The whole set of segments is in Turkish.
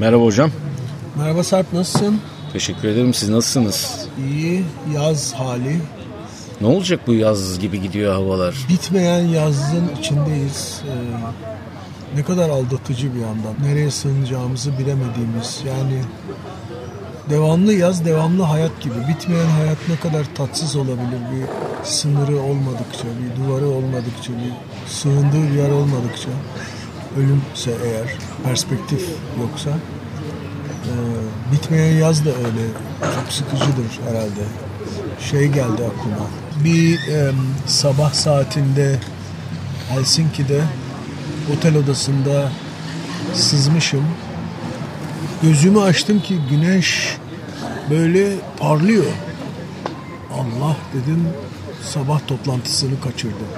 Merhaba hocam. Merhaba Sarp nasılsın? Teşekkür ederim. Siz nasılsınız? İyi yaz hali. Ne olacak bu yaz gibi gidiyor havalar? Bitmeyen yazın içindeyiz. Ee, ne kadar aldatıcı bir yandan. Nereye sığınacağımızı bilemediğimiz yani devamlı yaz devamlı hayat gibi. Bitmeyen hayat ne kadar tatsız olabilir bir sınırı olmadıkça, bir duvarı olmadıkça, bir sığındığı bir yer olmadıkça. Ölümse eğer, perspektif yoksa. Ee, bitmeyen yaz da öyle çok sıkıcıdır herhalde. Şey geldi aklıma. Bir em, sabah saatinde Helsinki'de otel odasında sızmışım. Gözümü açtım ki güneş böyle parlıyor. Allah dedim sabah toplantısını kaçırdım.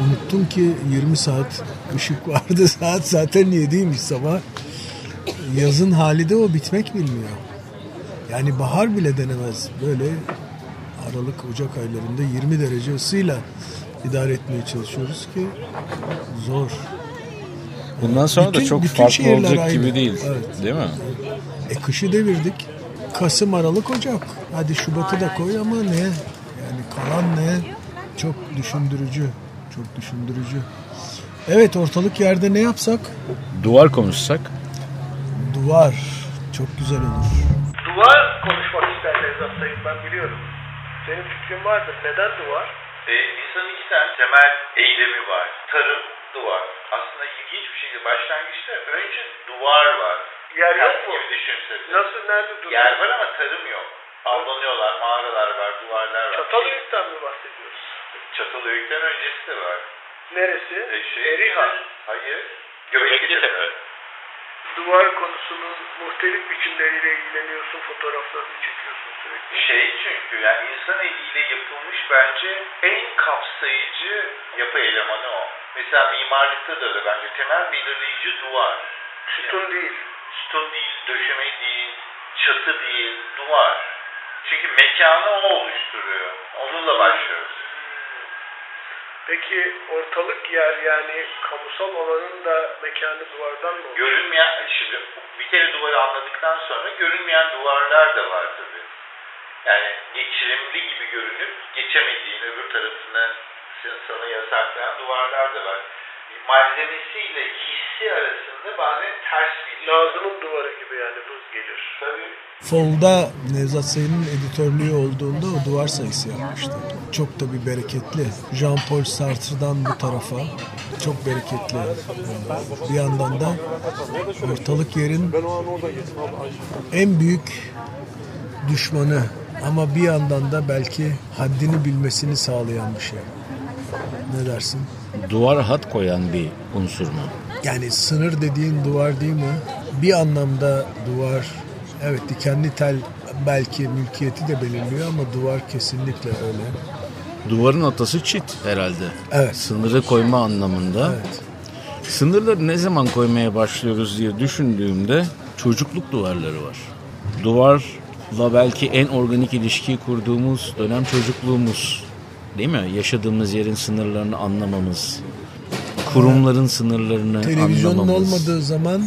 Unuttum ki 20 saat ışık vardı. Saat zaten 7'ymiş sabah. Yazın hali de o bitmek bilmiyor. Yani bahar bile denemez. Böyle Aralık, Ocak aylarında 20 derece ısıyla idare etmeye çalışıyoruz ki zor. Bundan sonra da Bütün- çok bütün farklı olacak aynı. gibi değil. Evet. Değil mi? E kışı devirdik. Kasım, Aralık, Ocak. Hadi Şubat'ı da koy ama ne? Yani kalan ne? Çok düşündürücü. Çok düşündürücü. Evet ortalık yerde ne yapsak? Duvar konuşsak. Duvar. Çok güzel olur. Duvar konuşmak ister Nevzat Sayın ben biliyorum. Senin fikrin vardır. Neden duvar? E, insanın iki tane temel eylemi var. Tarım, duvar. Aslında ilginç bir şekilde başlangıçta önce duvar var. Yer yok mu? Nasıl nerede duruyor? Yer var ama tarım yok. Avlanıyorlar, mağaralar var, duvarlar var. Çatalhöyük'ten mi bahsediyoruz? Çatalhöyük'ten öncesi de var. Neresi? E, şey, Eriha. Hayır. Göbekli Tepe. Duvar konusunun muhtelif biçimleriyle ilgileniyorsun, fotoğraflarını çekiyorsun sürekli. Şey çünkü yani insan eliyle yapılmış bence en kapsayıcı yapı elemanı o. Mesela mimarlıkta da öyle bence temel belirleyici duvar. Sütun değil. Sütun değil, döşeme değil, çatı değil, duvar. Çünkü mekanı o oluşturuyor. Onunla başlıyoruz. Peki ortalık yer yani kamusal olanın da mekanı duvardan mı? Görünmeyen, şimdi bir kere duvarı anladıktan sonra görünmeyen duvarlar da var tabii. Yani geçirimli gibi görünüp geçemediğin öbür tarafını sana yasaklayan duvarlar da var. Malzemesiyle hissi arasında bazen ters bir Nazım'ın duvarı gibi yani buz gelir. Tabii. Fol'da Nevzat Sayın'ın editörlüğü olduğunda o duvar sayısı yapmıştı. Çok da bir bereketli. Jean-Paul Sartre'dan bu tarafa çok bereketli. Bir yandan da ortalık yerin en büyük düşmanı ama bir yandan da belki haddini bilmesini sağlayan bir şey. Ne dersin? Duvar hat koyan bir unsur mu? Yani sınır dediğin duvar değil mi? Bir anlamda duvar evet dikenli tel belki mülkiyeti de belirliyor ama duvar kesinlikle öyle. Duvarın atası çit herhalde. Evet. Sınırı koyma anlamında. Evet. Sınırları ne zaman koymaya başlıyoruz diye düşündüğümde çocukluk duvarları var. Duvarla belki en organik ilişkiyi kurduğumuz dönem çocukluğumuz. Değil mi? Yaşadığımız yerin sınırlarını anlamamız. Kurumların sınırlarını Televizyonun anlamamız. olmadığı zaman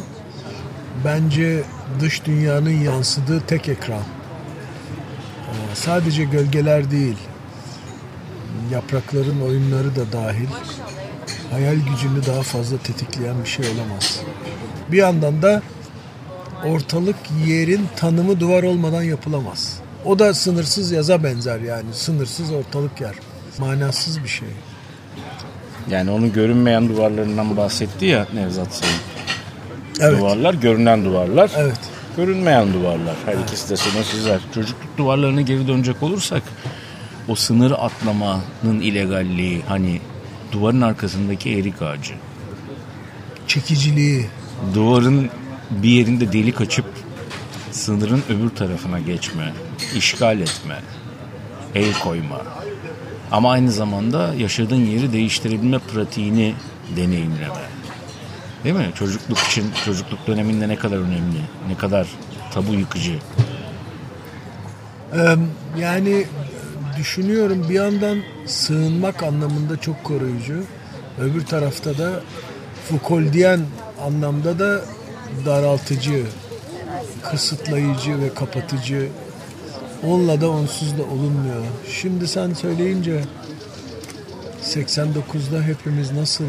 bence dış dünyanın yansıdığı tek ekran. Ee, Sadece gölgeler değil, yaprakların oyunları da dahil hayal gücünü daha fazla tetikleyen bir şey olamaz. Bir yandan da ortalık yerin tanımı duvar olmadan yapılamaz. O da sınırsız yaza benzer yani. Sınırsız ortalık yer. Manasız bir şey. Yani onun görünmeyen duvarlarından bahsetti ya Nevzat Sayın. Evet. Duvarlar görünen duvarlar. Evet. Görünmeyen duvarlar. Her ikisi de sınırsızlar. Çocukluk duvarlarına geri dönecek olursak o sınır atlamanın illegalliği hani duvarın arkasındaki erik ağacı. Çekiciliği. Duvarın bir yerinde delik açıp sınırın öbür tarafına geçme, işgal etme, el koyma. Ama aynı zamanda yaşadığın yeri değiştirebilme pratiğini deneyimleme. Değil mi? Çocukluk için, çocukluk döneminde ne kadar önemli, ne kadar tabu yıkıcı. Yani düşünüyorum bir yandan sığınmak anlamında çok koruyucu. Öbür tarafta da Foucault'diyen anlamda da daraltıcı, kısıtlayıcı ve kapatıcı. Onunla da onsuz da olunmuyor. Şimdi sen söyleyince 89'da hepimiz nasıl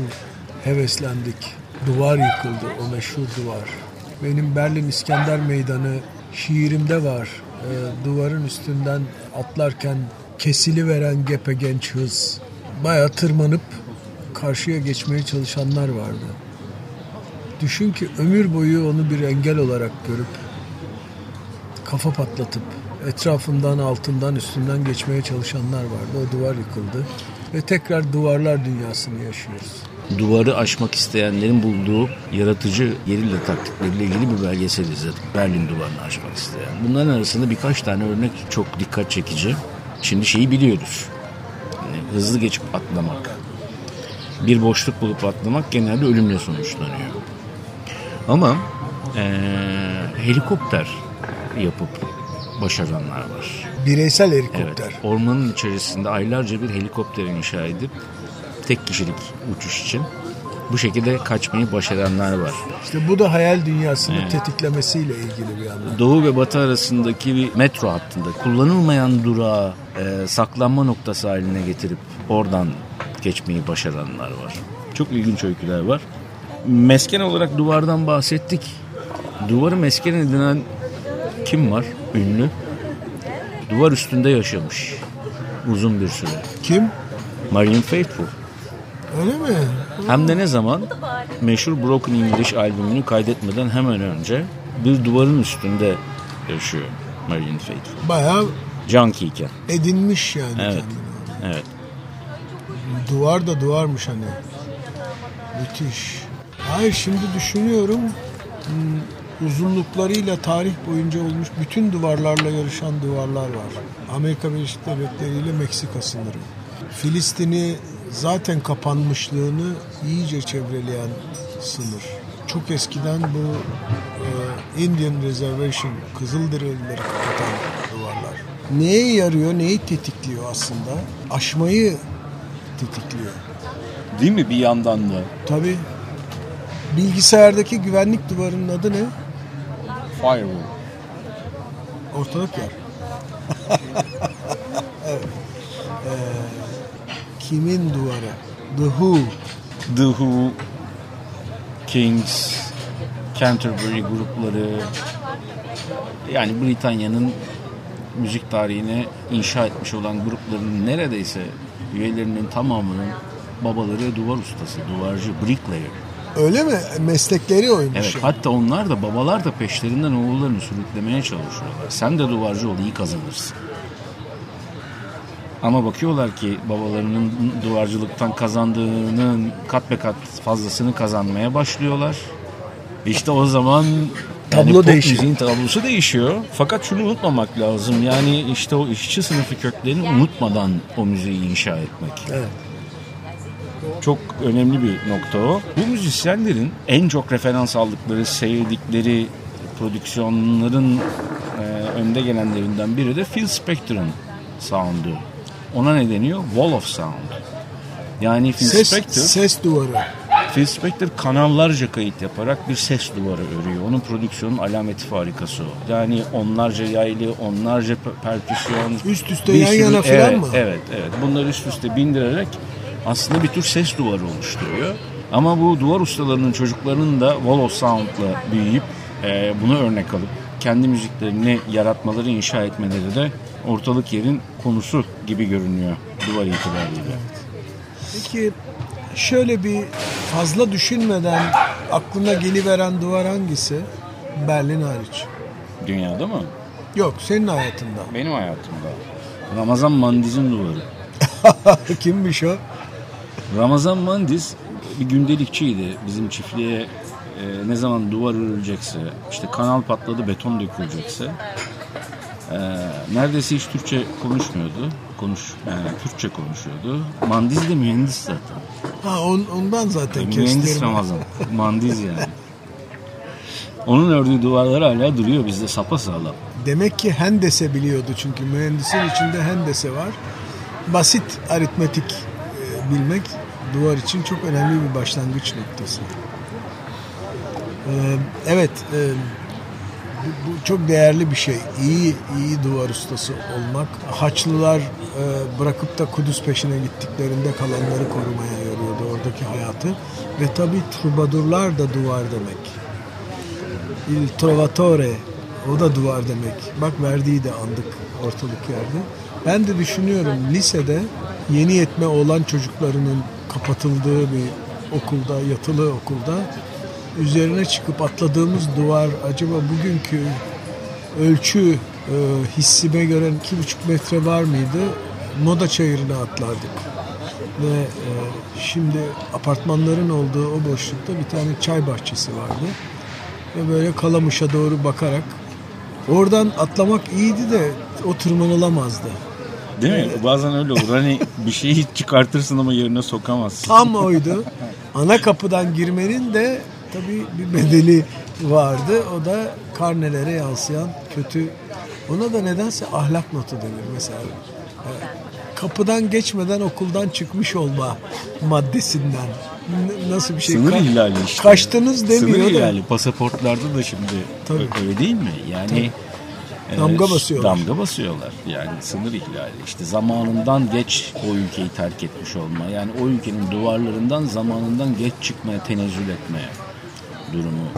heveslendik. Duvar yıkıldı, o meşhur duvar. Benim Berlin İskender Meydanı şiirimde var. Ee, duvarın üstünden atlarken kesili veren gepe genç hız. Baya tırmanıp karşıya geçmeye çalışanlar vardı. Düşün ki ömür boyu onu bir engel olarak görüp kafa patlatıp etrafından, altından, üstünden geçmeye çalışanlar vardı. O duvar yıkıldı ve tekrar duvarlar dünyasını yaşıyoruz. Duvarı aşmak isteyenlerin bulduğu yaratıcı gerilla taktikleriyle ilgili bir belgesel izledim. Berlin duvarını aşmak isteyen. Bunların arasında birkaç tane örnek çok dikkat çekici. Şimdi şeyi biliyoruz. Yani hızlı geçip atlamak. Bir boşluk bulup atlamak genelde ölümle sonuçlanıyor. Ama eee, helikopter yapıp başaranlar var. Bireysel Evet, helikopter. ormanın içerisinde aylarca bir helikopter inşa edip tek kişilik uçuş için bu şekilde kaçmayı başaranlar var. İşte bu da hayal dünyasını tetiklemesiyle ilgili bir yandan. Doğu ve Batı arasındaki bir metro hattında kullanılmayan durağı e, saklanma noktası haline getirip oradan geçmeyi başaranlar var. Çok ilginç öyküler var. Mesken olarak duvardan bahsettik. Duvarı mesken edinen kim var? Ünlü. Duvar üstünde yaşamış uzun bir süre. Kim? Marian Faithfull. Öyle mi? Hem de ne zaman? Meşhur Broken English albümünü kaydetmeden hemen önce bir duvarın üstünde yaşıyor Marian Faithfull. Bayağı Junkie'ken. edinmiş yani Evet. kendini. Evet. Duvar da duvarmış hani. Müthiş. Hayır şimdi düşünüyorum hmm, uzunluklarıyla tarih boyunca olmuş bütün duvarlarla yarışan duvarlar var. Amerika Birleşik Devletleri ile Meksika sınırı. Filistin'i zaten kapanmışlığını iyice çevreleyen sınır. Çok eskiden bu e, Indian Reservation, Kızılderilileri kapatan duvarlar. Neye yarıyor, neyi tetikliyor aslında? Aşmayı tetikliyor. Değil mi bir yandan da? Tabii. Bilgisayardaki güvenlik duvarının adı ne? Firewall. Ortalık yer. evet. Ee, kimin duvarı? The Who. The Who, Kings, Canterbury grupları yani Britanya'nın müzik tarihine inşa etmiş olan grupların neredeyse üyelerinin tamamının babaları duvar ustası, duvarcı, bricklayer. Öyle mi? Meslekleri oymuş. Evet, yani. hatta onlar da babalar da peşlerinden oğullarını sürüklemeye çalışıyorlar. Sen de duvarcı ol, iyi kazanırsın. Ama bakıyorlar ki babalarının duvarcılıktan kazandığının kat be kat fazlasını kazanmaya başlıyorlar. İşte o zaman Tablo pop değişiyor. müziğin tablosu değişiyor. Fakat şunu unutmamak lazım. Yani işte o işçi sınıfı köklerini unutmadan o müziği inşa etmek. Evet. Çok önemli bir nokta o. Bu müzisyenlerin en çok referans aldıkları, sevdikleri prodüksiyonların e, önde gelenlerinden biri de Phil Spector'ın sound'u. Ona ne deniyor? Wall of Sound. Yani Phil Ses, Spector, ses duvarı. Phil Spector kanallarca kayıt yaparak bir ses duvarı örüyor. Onun prodüksiyonun alameti farikası o. Yani onlarca yaylı, onlarca per- perküsyon. Üst üste yan sürü- yana falan evet, mı? Evet, evet. Bunları üst üste bindirerek aslında bir tür ses duvarı oluşturuyor. Ama bu duvar ustalarının çocuklarının da Wall of Sound'la büyüyüp e, bunu örnek alıp kendi müziklerini yaratmaları, inşa etmeleri de ortalık yerin konusu gibi görünüyor duvar itibariyle. Peki şöyle bir fazla düşünmeden aklına geliveren duvar hangisi? Berlin hariç. Dünyada mı? Yok senin hayatında. Benim hayatımda. Ramazan Mandiz'in duvarı. Kimmiş o? Ramazan Mandiz bir gündelikçiydi. Bizim çiftliğe e, ne zaman duvar örülecekse, işte kanal patladı beton dökülecekse e, neredeyse hiç Türkçe konuşmuyordu. Konuş, yani Türkçe konuşuyordu. Mandiz de mühendis zaten. Ha on, ondan zaten mühendis kestirme. Ramazan. Mandiz yani. Onun ördüğü duvarlar hala duruyor bizde sapasağlam. Demek ki hendese biliyordu çünkü mühendisin içinde hendese var. Basit aritmetik e, bilmek duvar için çok önemli bir başlangıç noktası. E, evet, e, bu, çok değerli bir şey. İyi iyi duvar ustası olmak. Haçlılar e, bırakıp da Kudüs peşine gittiklerinde kalanları korumaya yarıyordu oradaki hayatı. Ve tabii trubadurlar da duvar demek. Il Trovatore o da duvar demek. Bak verdiği de andık ortalık yerde. Ben de düşünüyorum lisede yeni yetme olan çocuklarının kapatıldığı bir okulda, yatılı okulda üzerine çıkıp atladığımız duvar acaba bugünkü ölçü e, hissime göre iki buçuk metre var mıydı? Moda çayırına atlardık. Ve e, şimdi apartmanların olduğu o boşlukta bir tane çay bahçesi vardı. Ve böyle Kalamış'a doğru bakarak oradan atlamak iyiydi de o tırmanılamazdı. Değil mi? Bazen öyle olur. Hani bir şeyi çıkartırsın ama yerine sokamazsın. Tam oydu. Ana kapıdan girmenin de tabii bir bedeli vardı. O da karnelere yansıyan kötü. Ona da nedense ahlak notu denir mesela. Evet. Kapıdan geçmeden okuldan çıkmış olma maddesinden. Nasıl bir şey? Sınır ihlali işte. Kaçtınız demiyor Sınır da. ihlali. Pasaportlarda da şimdi Tabii. öyle değil mi? Yani e, Damga basıyorlar. Damga basıyorlar. Yani sınır ihlali. İşte zamanından geç o ülkeyi terk etmiş olma. Yani o ülkenin duvarlarından zamanından geç çıkmaya, tenezzül etmeye durumu.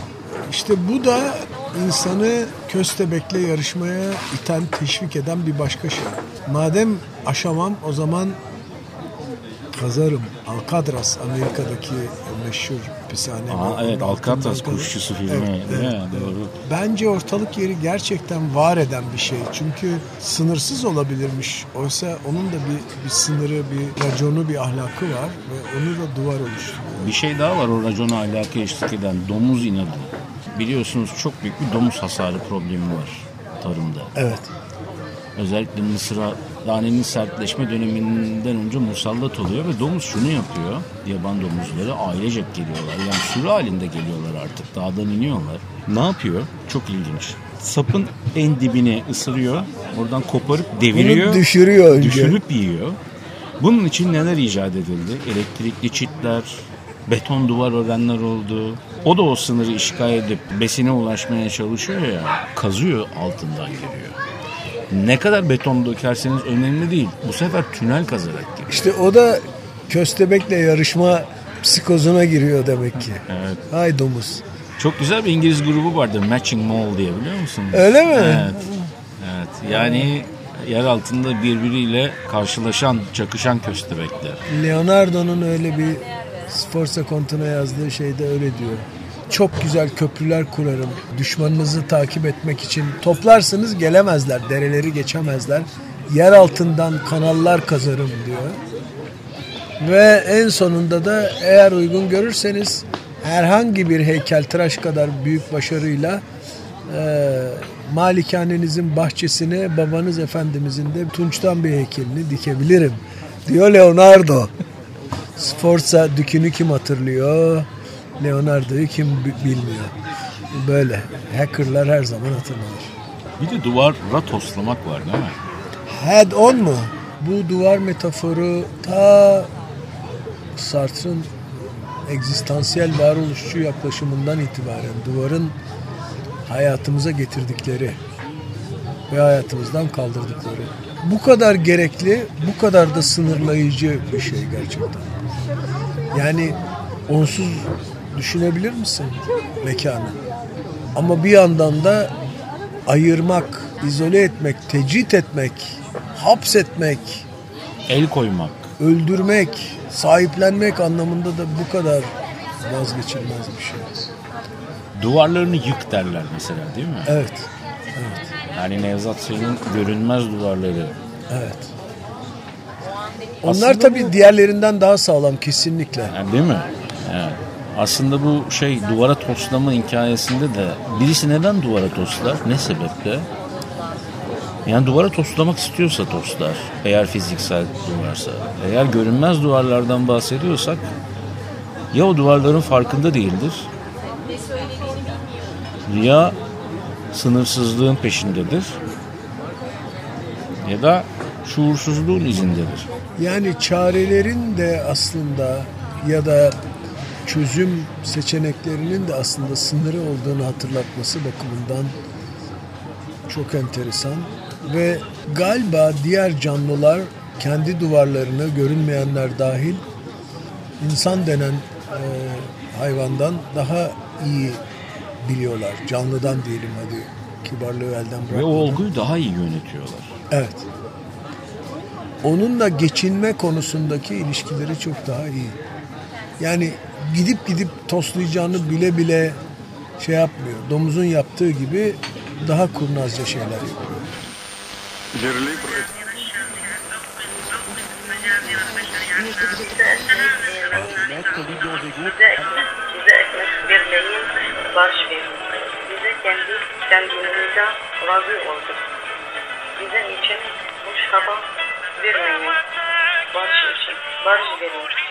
İşte bu da insanı köstebekle yarışmaya iten, teşvik eden bir başka şey. Madem aşamam o zaman kazarım. Alcatraz Amerika'daki meşhur hapishane. Aa, evet Alcatraz kuşçusu filmi. Evet, evet. Doğru. Bence ortalık yeri gerçekten var eden bir şey. Çünkü sınırsız olabilirmiş. Oysa onun da bir, bir sınırı, bir raconu, bir ahlakı var ve onu da duvar oluşturuyor. Bir şey daha var o racona alaka eşlik eden domuz inadı. Biliyorsunuz çok büyük bir domuz hasarı problemi var tarımda. Evet. Özellikle Mısır'a danenin sertleşme döneminden önce musallat oluyor ve domuz şunu yapıyor. Yaban domuzları ailecek geliyorlar. Yani sürü halinde geliyorlar artık. Dağdan iniyorlar. Ne yapıyor? Çok ilginç. Sapın en dibine ısırıyor. Oradan koparıp deviriyor. Bunu düşürüyor önce. Düşürüp yiyor. Bunun için neler icat edildi? Elektrikli çitler, beton duvar örenler oldu. O da o sınırı işgal edip besine ulaşmaya çalışıyor ya. Kazıyor altından giriyor. Ne kadar beton dökerseniz önemli değil. Bu sefer tünel kazarak giriyor. İşte o da köstebekle yarışma psikozuna giriyor demek ki. Evet. Hay domuz. Çok güzel bir İngiliz grubu vardı. Matching Mall diye biliyor musunuz? Öyle mi? Evet. Evet. Yani yer altında birbiriyle karşılaşan, çakışan köstebekler. Leonardo'nun öyle bir Sforza Conte'na yazdığı şeyde öyle diyor. Çok güzel köprüler kurarım. Düşmanınızı takip etmek için toplarsınız gelemezler. Dereleri geçemezler. Yer altından kanallar kazarım diyor. Ve en sonunda da eğer uygun görürseniz herhangi bir heykeltıraş kadar büyük başarıyla e, malikanenizin bahçesine babanız efendimizin de Tunç'tan bir heykelini dikebilirim diyor Leonardo. Sforza dükünü kim hatırlıyor? Leonardo'yu kim bi- bilmiyor. Böyle. Hackerlar her zaman hatırlanır. Bir de duvara toslamak var değil mi? Head on mu? Bu duvar metaforu ta Sartre'ın egzistansiyel varoluşçu yaklaşımından itibaren duvarın hayatımıza getirdikleri ve hayatımızdan kaldırdıkları. Bu kadar gerekli, bu kadar da sınırlayıcı bir şey gerçekten. Yani onsuz düşünebilir misin mekanı? Ama bir yandan da ayırmak, izole etmek, tecrit etmek, hapsetmek, El koymak. öldürmek, sahiplenmek anlamında da bu kadar vazgeçilmez bir şey. Duvarlarını yık derler mesela değil mi? Evet, evet, Yani Nevzat Selim'in görünmez duvarları. evet. Onlar Aslında tabii diğerlerinden daha sağlam kesinlikle. Yani değil mi? Evet. Aslında bu şey duvara toslama hikayesinde de birisi neden duvara toslar? Ne sebeple? Yani duvara toslamak istiyorsa toslar. Eğer fiziksel duvarsa. Eğer görünmez duvarlardan bahsediyorsak ya o duvarların farkında değildir ya sınırsızlığın peşindedir ya da şuursuzluğun izindedir. Yani çarelerin de aslında ya da çözüm seçeneklerinin de aslında sınırı olduğunu hatırlatması bakımından çok enteresan ve galiba diğer canlılar kendi duvarlarını görünmeyenler dahil insan denen e, hayvandan daha iyi biliyorlar. Canlıdan diyelim hadi kibarlığı elden Ve bırak. o olguyu daha iyi yönetiyorlar. Evet. Onunla geçinme konusundaki ilişkileri çok daha iyi. Yani gidip gidip toslayacağını bile bile şey yapmıyor. Domuzun yaptığı gibi daha kurnazca şeyler yapıyor. Barış verin. Bize kendi kendimizden razı olduk. Bizim için hoş hava vermeyin. Barış için, barış verin.